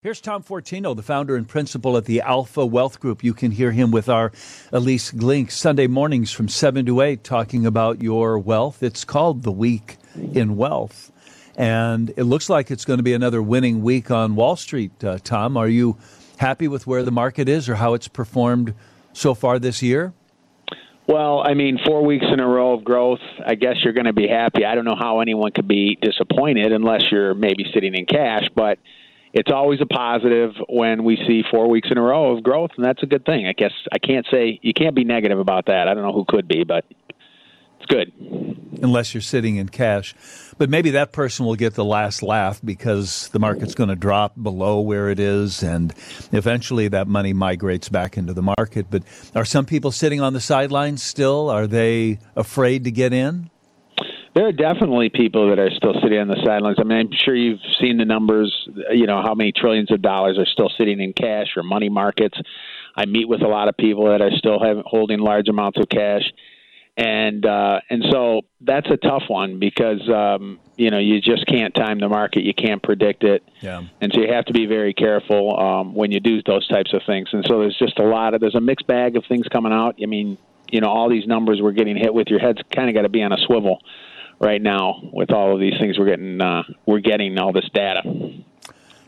Here's Tom Fortino, the founder and principal at the Alpha Wealth Group. You can hear him with our Ilyce Glink Sunday mornings from 7 to 8 talking about your wealth. It's called The Week in Wealth. And it looks like it's going to be another winning week on Wall Street, uh, Tom. Are you happy with where the market is or how it's performed so far this year? Well, I mean, four weeks in a row of growth, I guess you're going to be happy. I don't know how anyone could be disappointed unless you're maybe sitting in cash, but it's always a positive when we see four weeks in a row of growth, and that's a good thing. I guess I can't say you can't be negative about that. I don't know who could be, but it's good. Unless you're sitting in cash. But maybe that person will get the last laugh because the market's going to drop below where it is, and eventually that money migrates back into the market. But are some people sitting on the sidelines still? Are they afraid to get in? There are definitely people that are still sitting on the sidelines. I mean, I'm sure you've seen the numbers, you know, how many trillions of dollars are still sitting in cash or money markets. I meet with a lot of people that are still have, holding large amounts of cash. And uh, and so that's a tough one because um, you know you just can't time the market, you can't predict it, yeah. and so you have to be very careful um, when you do those types of things. And so there's just a lot of there's a mixed bag of things coming out. I mean, you know, all these numbers we're getting hit with, your head's kind of got to be on a swivel right now with all of these things we're getting uh, we're getting all this data.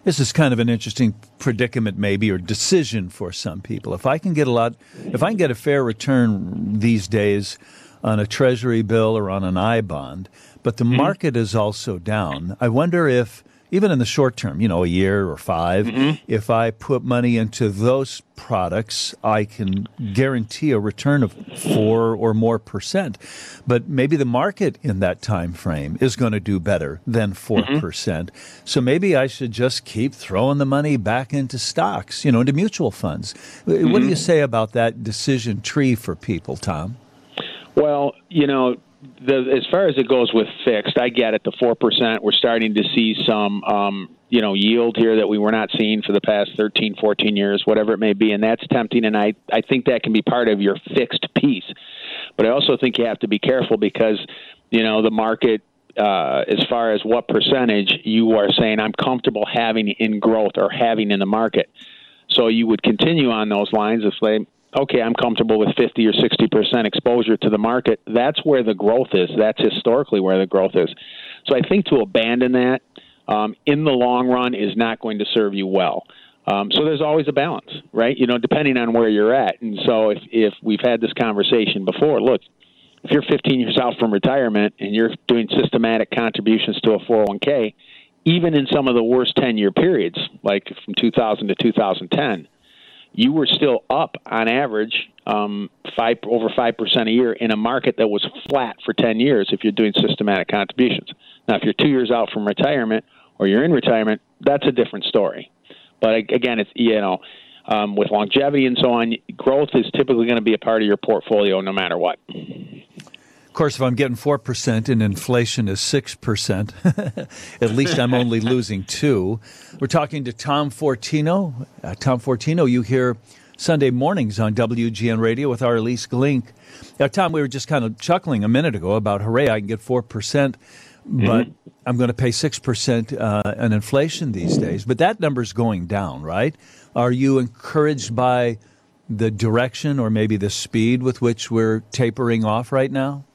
This is kind of an interesting predicament, maybe, or decision for some people. If I can get a lot, if I can get a fair return these days on a treasury bill or on an I bond, but the mm-hmm. market is also down, I wonder if even in the short term, you know, a year or 5 mm-hmm. if I put money into those products, I can guarantee a return of four or more percent. But maybe the market in that time frame is going to do better than 4 mm-hmm. percent. So maybe I should just keep throwing the money back into stocks, you know, into mutual funds. Mm-hmm. What do you mm-hmm. say about that decision tree for people, Tom? Well, you know, the, as far as it goes with fixed, I get it. The four percent, we're starting to see some, um, you know, yield here that we were not seeing for the past 13, 14 years, whatever it may be, and that's tempting. And I, I think that can be part of your fixed piece. But I also think you have to be careful because, you know, the market uh, as far as what percentage you are saying I'm comfortable having in growth or having in the market. So you would continue on those lines if they okay, I'm comfortable with 50 or 60 percent exposure to the market. That's where the growth is. That's historically where the growth is. So I think to abandon that um, in the long run is not going to serve you well. Um, so there's always a balance, right? You know, depending on where you're at. And so if if we've had this conversation before, look, if you're 15 years out from retirement and you're doing systematic contributions to a 401k, even in some of the worst 10 year periods, like from 2000 to 2010 you were still up on average um, five over five percent a year in a market that was flat for ten years. If you're doing systematic contributions, now if you're two years out from retirement or you're in retirement, that's a different story. But again, it's you know. Um, with longevity and so on, growth is typically going to be a part of your portfolio no matter what. Course, if I'm getting 4% and inflation is 6%, at least I'm only losing 2 We're talking to Tom Fortino. Uh, Tom Fortino, you hear Sunday mornings on WGN Radio with our Ilyce Glink. Now, Tom, we were just kind of chuckling a minute ago about, hooray, I can get 4%, but mm-hmm. I'm going to pay 6% uh, in inflation these days. But that number's going down, right? Are you encouraged by the direction or maybe the speed with which we're tapering off right now?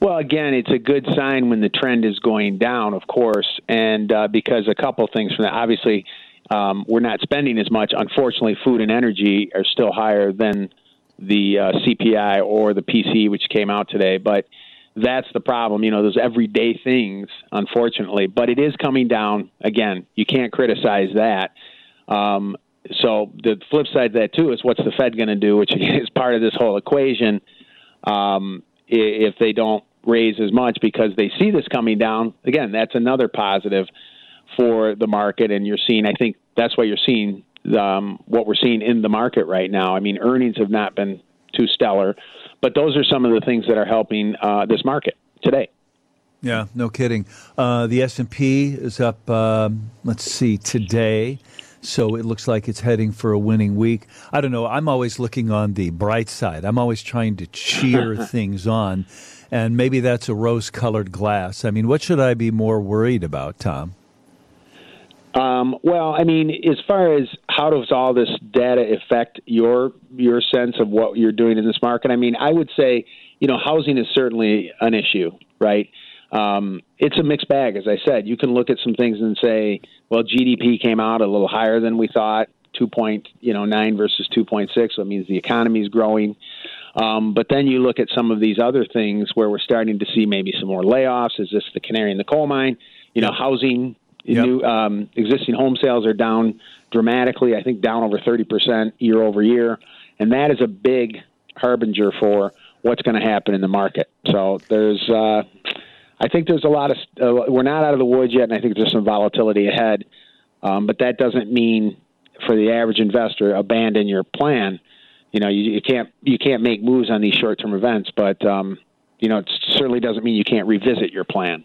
Well, again, it's a good sign when the trend is going down, of course, and uh, because a couple things from that. Obviously, um, we're not spending as much. Unfortunately, food and energy are still higher than the uh, CPI or the PCE, which came out today. But that's the problem. You know, those everyday things, unfortunately. But it is coming down. Again, you can't criticize that. Um, so the flip side of that too is what's the Fed going to do, which is part of this whole equation. Um, if they don't raise as much because they see this coming down. Again, that's another positive for the market, and you're seeing. I think that's why you're seeing um, what we're seeing in the market right now. I mean, earnings have not been too stellar, but those are some of the things that are helping uh, this market today. Yeah, no kidding. Uh, the S and P is up. Um, let's see today. So it looks like it's heading for a winning week. I don't know. I'm always looking on the bright side. I'm always trying to cheer things on and maybe that's a rose colored glass. I mean, what should I be more worried about, Tom? Um, well, I mean, as far as how does all this data affect your your sense of what you're doing in this market? I mean, I would say, you know, housing is certainly an issue, right? Um, it's a mixed bag, as I said. You can look at some things and say, well, GDP came out a little higher than we thought, two point you know nine versus two point six. So it means the economy is growing. Um, but then you look at some of these other things where we're starting to see maybe some more layoffs. Is this the canary in the coal mine? You know, housing Yep. New um, existing home sales are down dramatically. I think down over thirty percent year over year, and that is a big harbinger for what's going to happen in the market. So there's, uh, I think there's a lot of uh, we're not out of the woods yet, and I think there's some volatility ahead. Um, but that doesn't mean for the average investor abandon your plan. You know, you, you can't you can't make moves on these short term events, but um, you know, it certainly doesn't mean you can't revisit your plan.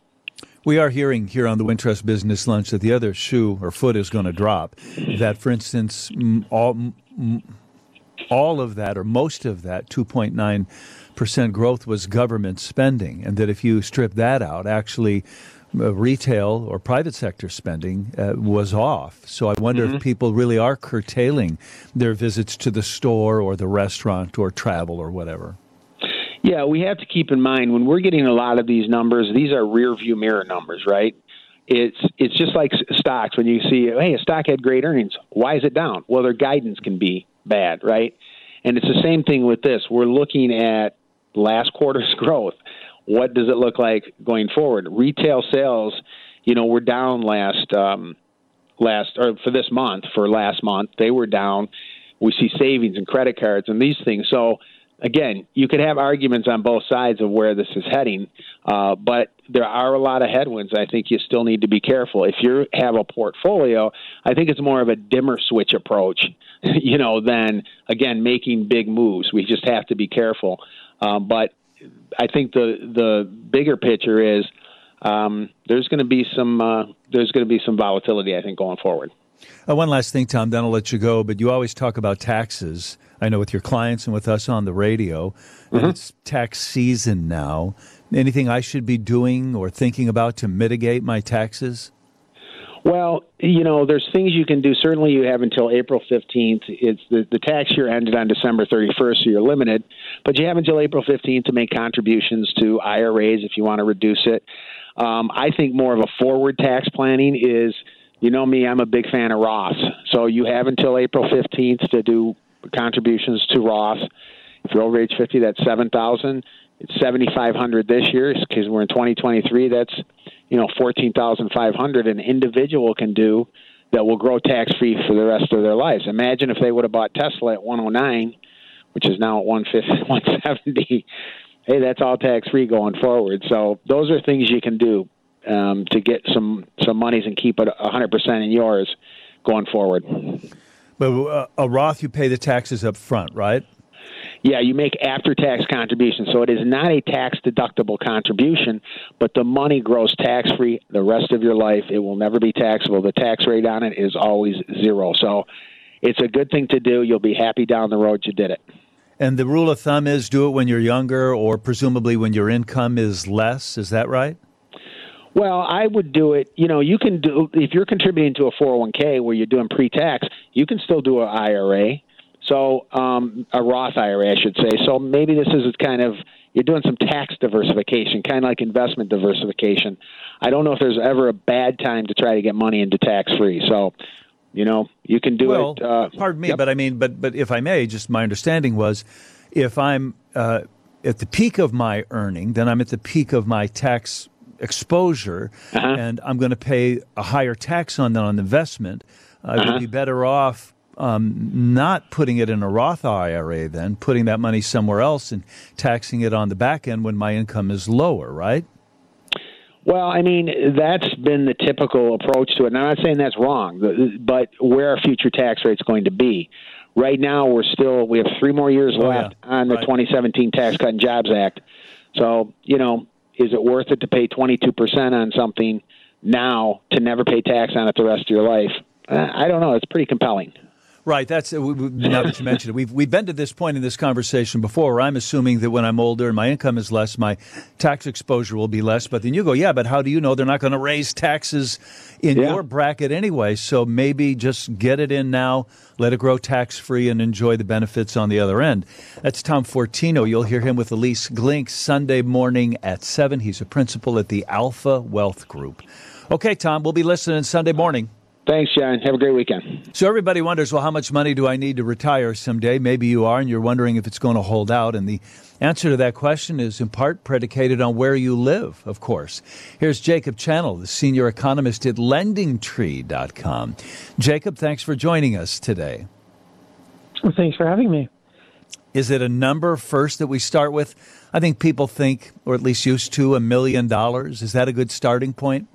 We are hearing here on the Wintrust Business Lunch that the other shoe or foot is going to drop. That, for instance, all, all of that or most of that 2.9 percent growth was government spending, and that if you strip that out, actually retail or private sector spending uh, was off. So I wonder mm-hmm. if people really are curtailing their visits to the store or the restaurant or travel or whatever. Yeah, we have to keep in mind when we're getting a lot of these numbers, these are rear view mirror numbers, right? It's it's just like stocks when you see, hey, a stock had great earnings. Why is it down? Well, their guidance can be bad, right? And it's the same thing with this. We're looking at last quarter's growth. What does it look like going forward? Retail sales, you know, we're down last um, last or for this month. For last month, they were down. We see savings and credit cards and these things. So again, you could have arguments on both sides of where this is heading, uh, but there are a lot of headwinds. I think you still need to be careful. If you have a portfolio, I think it's more of a dimmer switch approach, you know, than again making big moves. We just have to be careful. Um, but I think the the bigger picture is um, there's going to be some uh, there's going to be some volatility. I think going forward. Uh, one last thing, Tom. Then I'll let you go. But you always talk about taxes. I know with your clients and with us on the radio. Mm-hmm. it's tax season now. Anything I should be doing or thinking about to mitigate my taxes? Well, you know, there's things you can do. Certainly, you have until April 15th. It's the, the tax year ended on December 31st, so you're limited. But you have until April 15th to make contributions to IRAs if you want to reduce it. Um, I think more of a forward tax planning is, you know me, I'm a big fan of Roth. So you have until April 15th to do contributions to Roth. If you're over age 50, that's 7,000. It's 7,500 this year because we're in 2023. That's you know 14,500 an individual can do that will grow tax free for the rest of their lives. Imagine if they would have bought Tesla at 109, which is now at 170. Hey, that's all tax free going forward. So those are things you can do um, to get some some monies and keep it 100 percent in yours going forward. But uh, a Roth, you pay the taxes up front, right? Yeah, you make after tax contributions. So it is not a tax deductible contribution, but the money grows tax free the rest of your life. It will never be taxable. The tax rate on it is always zero. So it's a good thing to do. You'll be happy down the road you did it. And the rule of thumb is do it when you're younger or presumably when your income is less. Is that right? Well, I would do it. You know, you can do if you're contributing to a 401k where you're doing pre-tax, you can still do an IRA. So um, a Roth IRA, I should say. So maybe this is kind of you're doing some tax diversification, kind of like investment diversification. I don't know if there's ever a bad time to try to get money into tax free. So, you know, you can do well, it. Uh, pardon me, yep. but I mean, but but if I may, just my understanding was, if I'm uh, at the peak of my earning, then I'm at the peak of my tax exposure, uh-huh. and I'm going to pay a higher tax on that on investment, I uh-huh. would be better off um, not putting it in a Roth IRA, then putting that money somewhere else and taxing it on the back end when my income is lower, right? Well, I mean, that's been the typical approach to it. And I'm not saying that's wrong, but where are future tax rates going to be? Right now, we're still, we have three more years oh, left yeah. on the right. 2017 Tax Cut and Jobs Act. So, you know, is it worth it to pay 22% on something now to never pay tax on it the rest of your life? Uh, I don't know. It's pretty compelling. Right. That's uh, now that you mentioned it. We've we've been to this point in this conversation before, where I'm assuming that when I'm older and my income is less, my tax exposure will be less. But then you go, yeah, but how do you know they're not going to raise taxes in yeah. your bracket anyway? So maybe just get it in now, let it grow tax free, and enjoy the benefits on the other end. That's Tom Fortino. You'll hear him with Ilyce Glink Sunday morning at seven. He's a principal at the Alpha Wealth Group. Okay, Tom, we'll be listening Sunday morning. Thanks, John. Have a great weekend. So everybody wonders, well, how much money do I need to retire someday? Maybe you are, and you're wondering if it's going to hold out. And the answer to that question is in part predicated on where you live, of course. Here's Jacob Channel, the senior economist at LendingTree.com. Jacob, thanks for joining us today. Well, thanks for having me. Is it a number first that we start with? I think people think, or at least used to, a million dollars. Is that a good starting point?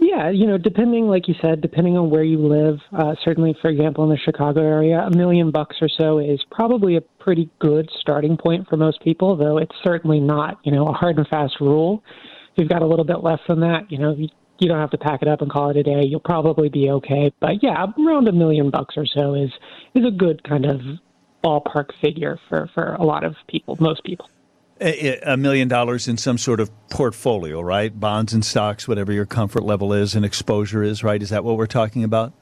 Yeah, you know, depending, like you said, depending on where you live, uh, certainly, for example, in the Chicago area, a million bucks or so is probably a pretty good starting point for most people, though it's certainly not, you know, a hard and fast rule. If you've got a little bit less than that, you know, you, you don't have to pack it up and call it a day. You'll probably be okay. But yeah, around a million bucks or so is is a good kind of ballpark figure for for a lot of people, most people a million dollars in some sort of portfolio, right? Bonds and stocks, whatever your comfort level is and exposure is, right? Is that what we're talking about?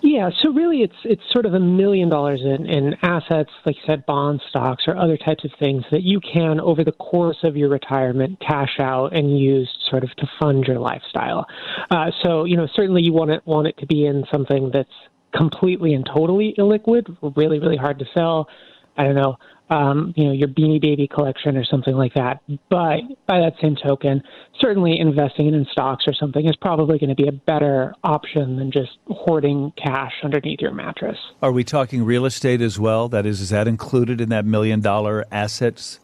Yeah, so really it's it's sort of a million dollars in, in assets, like you said, bonds, stocks, or other types of things that you can, over the course of your retirement, cash out and use sort of to fund your lifestyle. Uh, so, you know, certainly you want it want it to be in something that's completely and totally illiquid, really, really hard to sell. I don't know, um, you know, your Beanie Baby collection or something like that. But by that same token, certainly investing in stocks or something is probably going to be a better option than just hoarding cash underneath your mattress. Are we talking real estate as well? That is, is that included in that million dollar assets?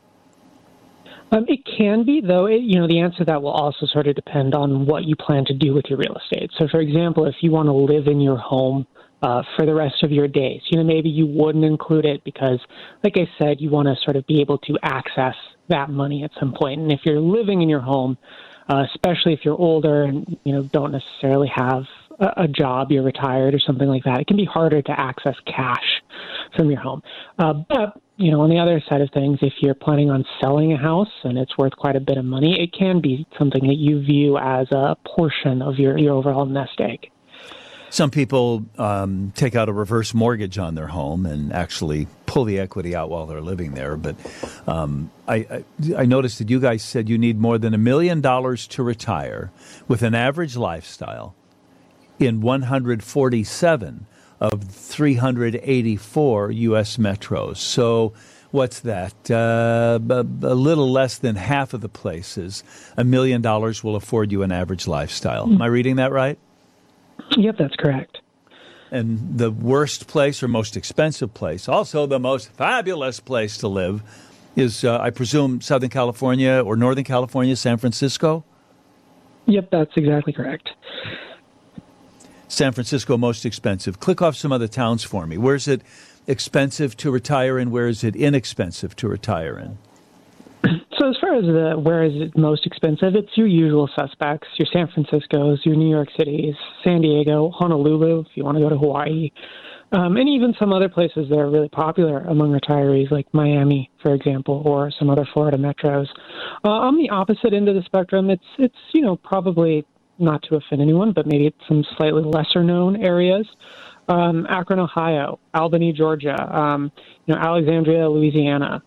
Um, it can be, though. It, you know, the answer to that will also sort of depend on what you plan to do with your real estate. So, for example, if you want to live in your home uh, for the rest of your days. You know, maybe you wouldn't include it because, like I said, you want to sort of be able to access that money at some point. And if you're living in your home, uh, especially if you're older and you know don't necessarily have a, a job, you're retired or something like that, it can be harder to access cash from your home. Uh, but you know, on the other side of things, if you're planning on selling a house and it's worth quite a bit of money, it can be something that you view as a portion of your, your overall nest egg. Some people um, take out a reverse mortgage on their home and actually pull the equity out while they're living there. But um, I, I, I noticed that you guys said you need more than a million dollars to retire with an average lifestyle in 147 of 384 U.S. metros. So what's that? Uh, a, little less than half of the places, a million dollars will afford you an average lifestyle. Mm. Am I reading that right? Yep, that's correct. And the worst place or most expensive place, also the most fabulous place to live, is, uh, I presume, Southern California or Northern California, San Francisco? Yep, that's exactly correct. San Francisco most expensive. Click off some other towns for me. Where is it expensive to retire in? Where is it inexpensive to retire in? Far the where is it most expensive, it's your usual suspects, your San Francisco's, your New York Cities, San Diego, Honolulu, if you want to go to Hawaii, um, and even some other places that are really popular among retirees, like Miami, for example, or some other Florida metros. Uh, on the opposite end of the spectrum, it's it's you know probably not to offend anyone, but maybe it's some slightly lesser known areas. Um, Akron, Ohio, Albany, Georgia, um, you know, Alexandria, Louisiana,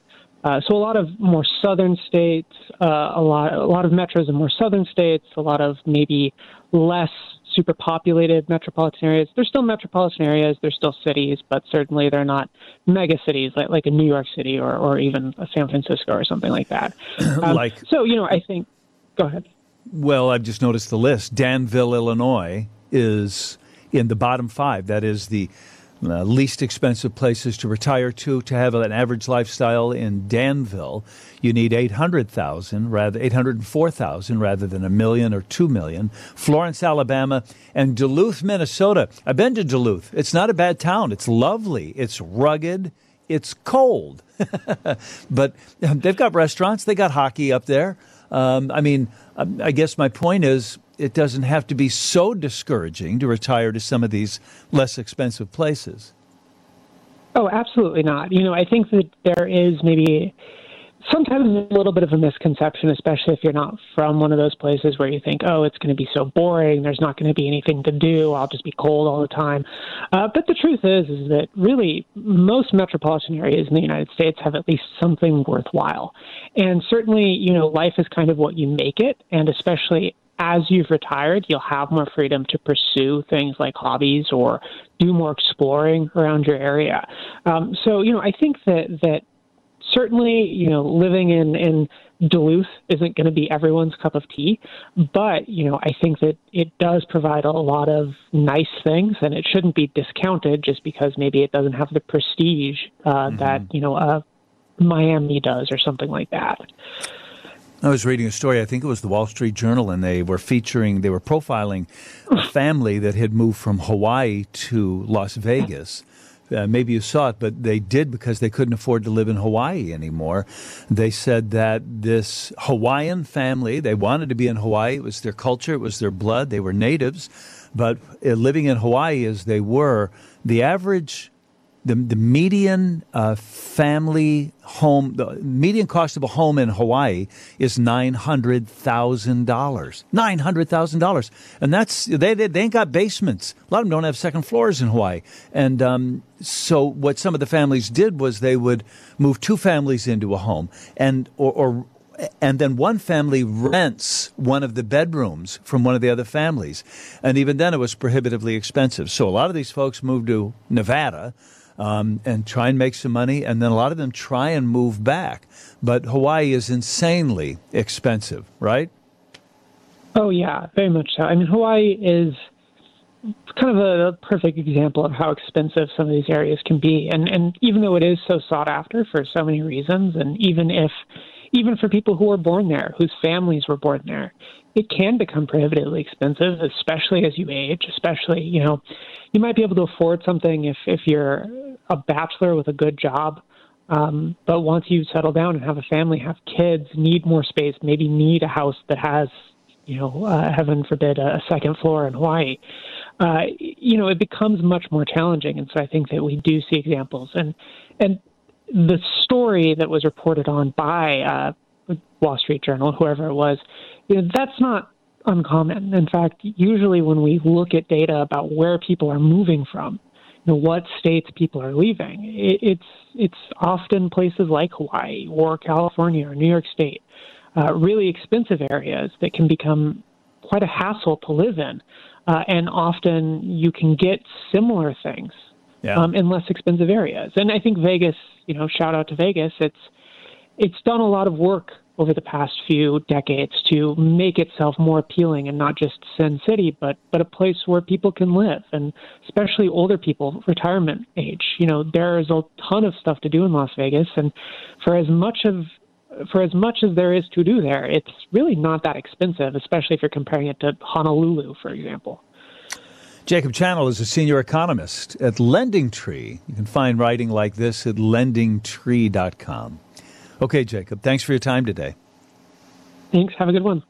uh, so a lot of more southern states, uh, a lot a lot of metros in more southern states, a lot of maybe less super populated metropolitan areas. They're still metropolitan areas, they're still cities, but certainly they're not mega cities like like a New York City or or even a San Francisco or something like that. Um, like so, you know, I think. Go ahead. Well, I've just noticed the list. Danville, Illinois, is in the bottom five. That is the uh, least expensive places to retire to to have an average lifestyle in Danville, you need 800,000 rather 804,000 rather than a million or 2 million. Florence, Alabama and Duluth, Minnesota. I've been to Duluth. It's not a bad town. It's lovely. It's rugged. It's cold. but they've got restaurants, they got hockey up there. Um, I mean, um, I guess my point is it doesn't have to be so discouraging to retire to some of these less expensive places. Oh, absolutely not. You know, I think that there is maybe sometimes a little bit of a misconception, especially if you're not from one of those places where you think, oh, it's going to be so boring. There's not going to be anything to do. I'll just be cold all the time. Uh, but the truth is, is that really most metropolitan areas in the United States have at least something worthwhile. And certainly, you know, life is kind of what you make it. And especially as you've retired, you'll have more freedom to pursue things like hobbies or do more exploring around your area. Um, so, you know, I think that that certainly, you know, living in, in Duluth isn't going to be everyone's cup of tea, but, you know, I think that it does provide a lot of nice things and it shouldn't be discounted just because maybe it doesn't have the prestige uh, mm-hmm. that, you know, uh, Miami does or something like that. I was reading a story, I think it was the Wall Street Journal, and they were featuring, they were profiling a family that had moved from Hawaii to Las Vegas uh, maybe you saw it, but they did because they couldn't afford to live in Hawaii anymore. They said that this Hawaiian family, they wanted to be in Hawaii. It was their culture, it was their blood, they were natives. But uh, living in Hawaii as they were, the average the, the median uh, family home, the median cost of a home in Hawaii is nine hundred thousand dollars. Nine hundred thousand dollars, and that's they, they, they ain't got basements. A lot of them don't have second floors in Hawaii, and um, so what some of the families did was they would move two families into a home, and or, or and then one family rents one of the bedrooms from one of the other families. And even then, it was prohibitively expensive. So a lot of these folks moved to Nevada um, and try and make some money, and then a lot of them try and move back. But Hawaii is insanely expensive, right? Oh yeah, very much so. I mean, Hawaii is kind of a perfect example of how expensive some of these areas can be, and and even though it is so sought after for so many reasons, and even if even for people who were born there, whose families were born there, it can become prohibitively expensive, especially as you age. Especially, you know, you might be able to afford something if if you're a bachelor with a good job. Um, but once you settle down and have a family, have kids, need more space, maybe need a house that has, you know, uh, heaven forbid, a, second floor in Hawaii, uh, you know, it becomes much more challenging. And so I think that we do see examples. And and the story that was reported on by uh, Wall Street Journal, whoever it was, you know, that's not uncommon. In fact, usually when we look at data about where people are moving from, know, what states people are leaving. It, it's it's often places like Hawaii or California or New York State, uh, really expensive areas that can become quite a hassle to live in, uh, and often you can get similar things yeah. um, in less expensive areas. And I think Vegas, you know, shout out to Vegas. It's it's done a lot of work over the past few decades to make itself more appealing and not just Sin City, but but a place where people can live, and especially older people, retirement age. You know, there is a ton of stuff to do in Las Vegas, and for as much of for as much as there is to do there, it's really not that expensive, especially if you're comparing it to Honolulu, for example. Jacob Channel is a senior economist at LendingTree. You can find writing like this at lendingtree.com. Okay, Jacob, thanks for your time today. Thanks. Have a good one.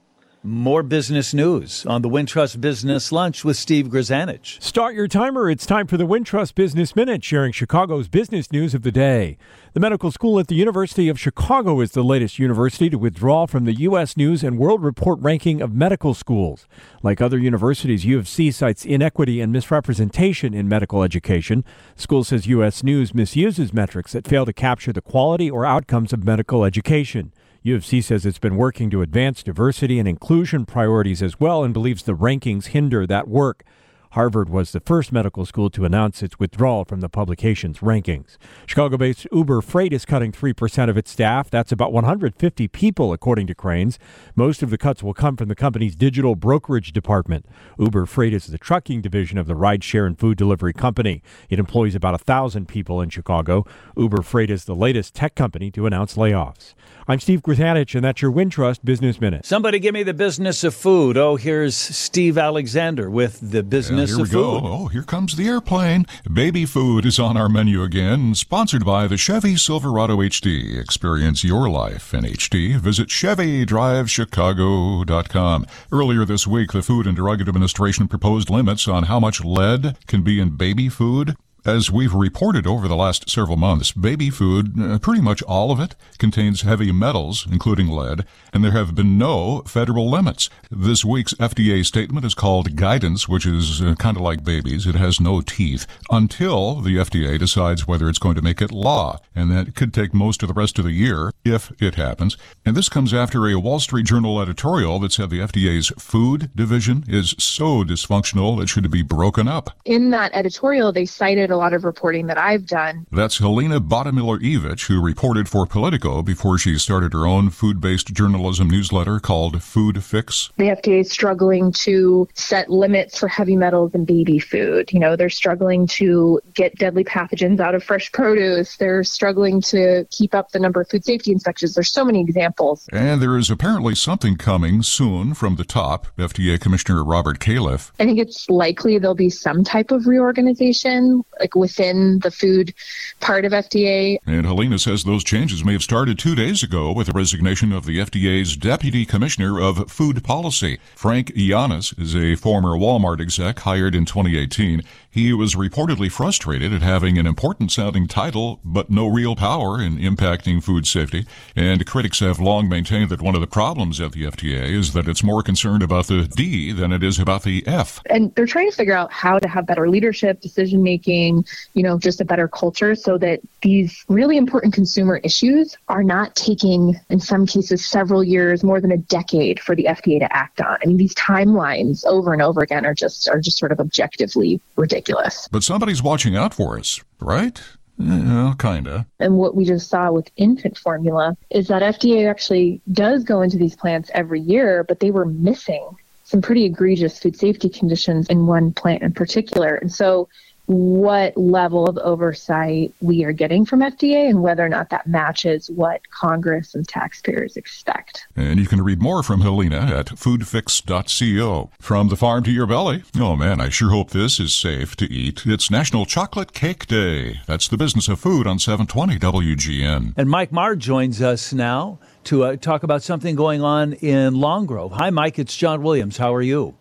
More business news on the Wintrust Business Lunch with Steve Grzanich. Start your timer. It's time for the Wintrust Business Minute, sharing Chicago's business news of the day. The medical school at the University of Chicago is the latest university to withdraw from the U.S. News and World Report ranking of medical schools. Like other universities, U of C cites inequity and misrepresentation in medical education. School says U.S. News misuses metrics that fail to capture the quality or outcomes of medical education. U of C says it's been working to advance diversity and inclusion priorities as well and believes the rankings hinder that work. Harvard was the first medical school to announce its withdrawal from the publication's rankings. Chicago based Uber Freight is cutting 3% of its staff. That's about 150 people, according to Crain's. Most of the cuts will come from the company's digital brokerage department. Uber Freight is the trucking division of the rideshare and food delivery company. It employs about 1,000 people in Chicago. Uber Freight is the latest tech company to announce layoffs. I'm Steve Grzanich, and that's your Wintrust Business Minute. Somebody give me the business of food. Oh, here's Steve Alexander with the business goodness here we of go. Oh, here comes the airplane. Baby food is on our menu again, sponsored by the Chevy Silverado HD. Experience your life in HD. Visit ChevyDriveChicago.com. Earlier this week, the Food and Drug Administration proposed limits on how much lead can be in baby food. As we've reported over the last several months, baby food, uh, pretty much all of it, contains heavy metals, including lead, and there have been no federal limits. This week's FDA statement is called guidance, which is uh, kind of like babies. It has no teeth until the FDA decides whether it's going to make it law, and that could take most of the rest of the year if it happens. And this comes after a Wall Street Journal editorial that said the FDA's food division is so dysfunctional it should be broken up. In that editorial, they cited a lot of reporting that I've done. That's Helena Bottemiller-Evich, who reported for Politico before she started her own food-based journalism newsletter called Food Fix. The FDA is struggling to set limits for heavy metals in baby food. You know, they're struggling to get deadly pathogens out of fresh produce. They're struggling to keep up the number of food safety inspections. There's so many examples. And there is apparently something coming soon from the top, FDA Commissioner Robert Califf. I think it's likely there'll be some type of reorganization, like within the food part of FDA. And Helena says those changes may have started two days ago with the resignation of the FDA's Deputy Commissioner of Food Policy. Frank Yiannas is a former Walmart exec hired in 2018. He was reportedly frustrated at having an important sounding title, but no real power in impacting food safety. And critics have long maintained that one of the problems at the FDA is that it's more concerned about the D than it is about the F. And they're trying to figure out how to have better leadership, decision making, you know, just a better culture so that these really important consumer issues are not taking, in some cases, several years, more than a decade for the FDA to act on. I mean, these timelines over and over again are just are just sort of objectively ridiculous. But somebody's watching out for us, right? Yeah, kinda. And what we just saw with infant formula is that FDA actually does go into these plants every year, but they were missing some pretty egregious food safety conditions in one plant in particular. And so what level of oversight we are getting from FDA and whether or not that matches what Congress and taxpayers expect. And you can read more from Helena at foodfix.co. From the farm to your belly. Oh man, I sure hope this is safe to eat. It's National Chocolate Cake Day. That's the business of food on 720 WGN. And Mike Marr joins us now to uh, talk about something going on in Long Grove. Hi, Mike. It's John Williams. How are you?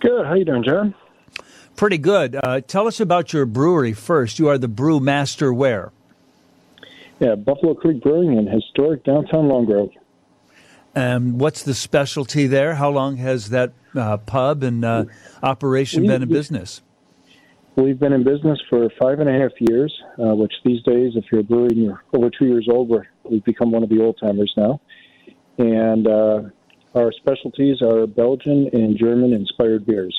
Good. How you doing, John? Pretty good. Uh, tell us about your brewery first. You are the brew master where? Yeah, Buffalo Creek Brewing in historic downtown Long Grove. And what's the specialty there? How long has that uh, pub and uh, operation We- been in business? We've been in business for five and a half years, uh, which these days, if you're a brewery and you're over two years old, we're, we've become one of the old timers now. And uh, our specialties are Belgian and German inspired beers.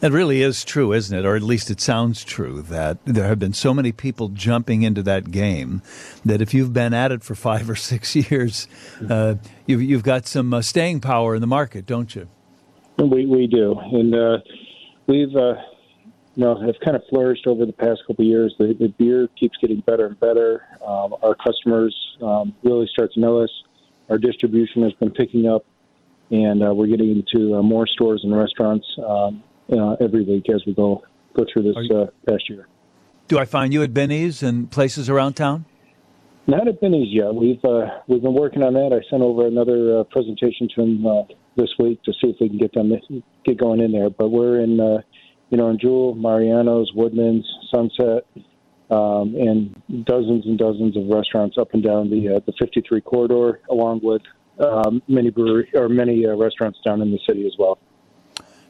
It really is true, isn't it? Or at least it sounds true that there have been so many people jumping into that game that if you've been at it for five or six years, uh, you've, you've got some uh, staying power in the market, don't you? We, we do. And uh, we've, uh, you know, have kind of flourished over the past couple of years. The, the beer keeps getting better and better. Um, our customers um, really start to know us. Our distribution has been picking up, and uh, we're getting into uh, more stores and restaurants um, uh, every week as we go go through this you- uh, past year. Do I find you at Benny's and places around town? Not at Benny's yet. We've uh, we've been working on that. I sent over another uh, presentation to him uh, this week to see if we can get them get going in there. But we're in uh, you know in Jewel, Mariano's, Woodman's, Sunset, um, and dozens and dozens of restaurants up and down the uh, the 53 corridor, along with um, many brewery or many uh, restaurants down in the city as well.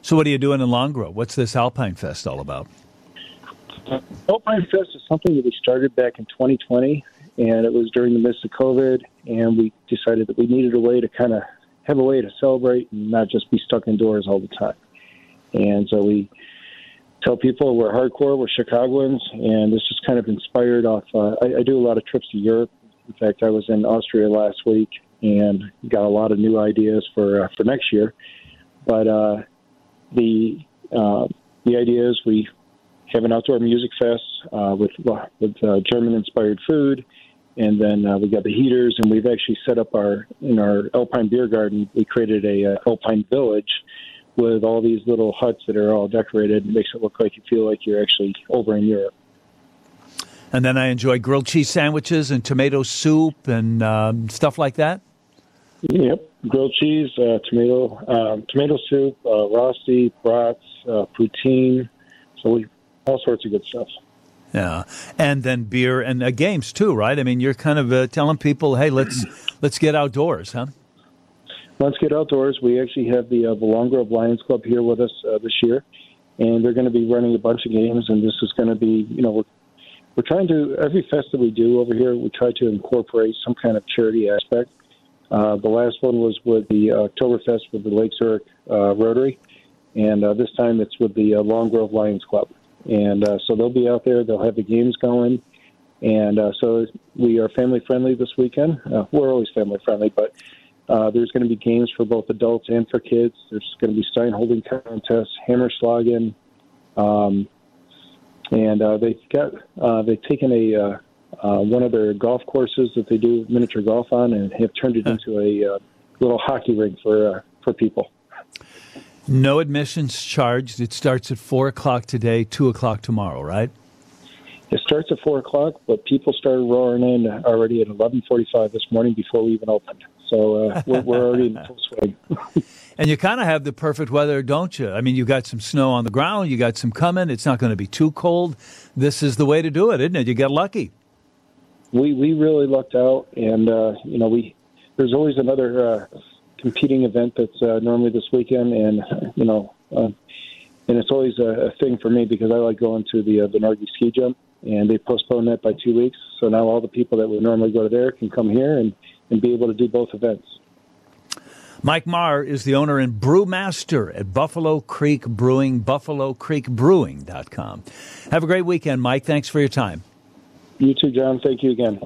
So, what are you doing in Long What's this Alpine Fest all about? Alpine Fest is something that we started back in 2020, and it was during the midst of COVID, and we decided that we needed a way to kind of have a way to celebrate and not just be stuck indoors all the time. And so we tell people we're hardcore, we're Chicagoans, and this is kind of inspired off. Uh, I, I do a lot of trips to Europe. In fact, I was in Austria last week and got a lot of new ideas for uh, for next year. But uh, the uh, the idea is we have an outdoor music fest uh, with with uh, German inspired food, and then uh, we got the heaters, and we've actually set up our in our Alpine beer garden. We created a uh, Alpine village with all these little huts that are all decorated. It makes it look like you feel like you're actually over in Europe. And then I enjoy grilled cheese sandwiches and tomato soup and um, stuff like that. Yep, grilled cheese, uh, tomato, um, tomato soup, uh, rosti, brats, uh, poutine. So we all sorts of good stuff. Yeah, and then beer and uh, games too, right? I mean, you're kind of uh, telling people, hey, let's let's get outdoors, huh? Let's get outdoors. We actually have the uh, the Long Grove Lions Club here with us uh, this year, and they're going to be running a bunch of games. And this is going to be, you know, we're we're trying to every fest that we do over here, we try to incorporate some kind of charity aspect. Uh, the last one was with the uh, Oktoberfest with the Lake Zurich uh, Rotary, and this time it's with the Long Grove Lions Club. And so they'll be out there. They'll have the games going, and so we are family friendly this weekend. We're always family friendly, but uh, there's going to be games for both adults and for kids. There's going to be stein holding contests, hammer slogging, um, and uh, they've got uh, they've taken a uh, one of their golf courses that they do miniature golf on, and have turned it into a uh, little hockey rink for uh, for people. No admissions charged. It starts at four o'clock today, two o'clock tomorrow, right? It starts at four o'clock, but people started roaring in already at eleven forty-five this morning before we even opened. So uh, we're, we're already in full swing. And you kind of have the perfect weather, don't you? I mean, you got some snow on the ground, you got some coming. It's not going to be too cold. This is the way to do it, isn't it? You get lucky. We we really lucked out, and uh, you know we there's always another uh, competing event that's uh, normally this weekend, and you know, uh, and it's always a, a thing for me because I like going to the uh, the Norge ski jump, and they postponed that by two weeks, so now all the people that would normally go to there can come here and and be able to do both events. Mike Marr is the owner and brewmaster at Buffalo Creek Brewing, buffalocreekbrewing.com. Have a great weekend, Mike. Thanks for your time. You too, John. Thank you again.